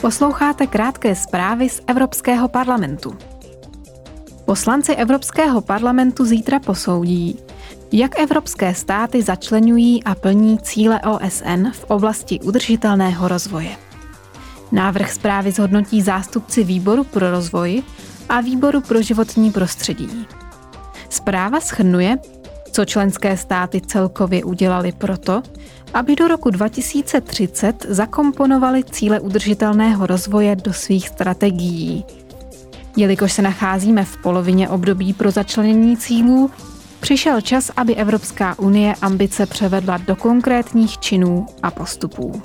Posloucháte krátké zprávy z Evropského parlamentu. Poslanci Evropského parlamentu zítra posoudí, jak evropské státy začlenují a plní cíle OSN v oblasti udržitelného rozvoje. Návrh zprávy zhodnotí zástupci Výboru pro rozvoj a Výboru pro životní prostředí. Zpráva schrnuje, co členské státy celkově udělali proto, aby do roku 2030 zakomponovali cíle udržitelného rozvoje do svých strategií. Jelikož se nacházíme v polovině období pro začlenění cílů, přišel čas, aby Evropská unie ambice převedla do konkrétních činů a postupů.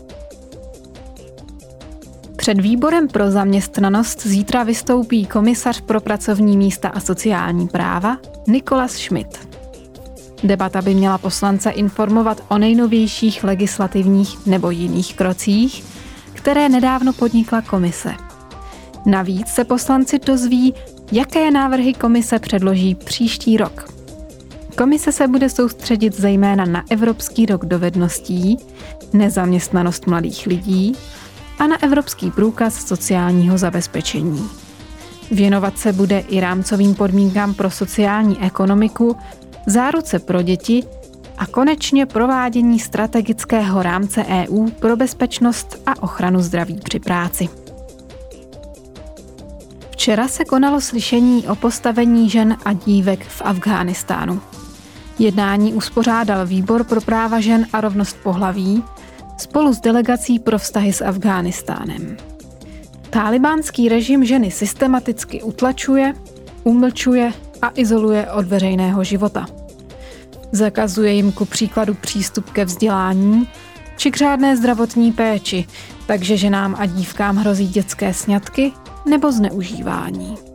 Před výborem pro zaměstnanost zítra vystoupí komisař pro pracovní místa a sociální práva Nikolas Schmidt. Debata by měla poslance informovat o nejnovějších legislativních nebo jiných krocích, které nedávno podnikla komise. Navíc se poslanci dozví, jaké návrhy komise předloží příští rok. Komise se bude soustředit zejména na Evropský rok dovedností, nezaměstnanost mladých lidí a na Evropský průkaz sociálního zabezpečení. Věnovat se bude i rámcovým podmínkám pro sociální ekonomiku záruce pro děti a konečně provádění strategického rámce EU pro bezpečnost a ochranu zdraví při práci. Včera se konalo slyšení o postavení žen a dívek v Afghánistánu. Jednání uspořádal Výbor pro práva žen a rovnost pohlaví spolu s delegací pro vztahy s Afghánistánem. Tálibánský režim ženy systematicky utlačuje, umlčuje a izoluje od veřejného života. Zakazuje jim ku příkladu přístup ke vzdělání či k řádné zdravotní péči, takže ženám a dívkám hrozí dětské sňatky nebo zneužívání.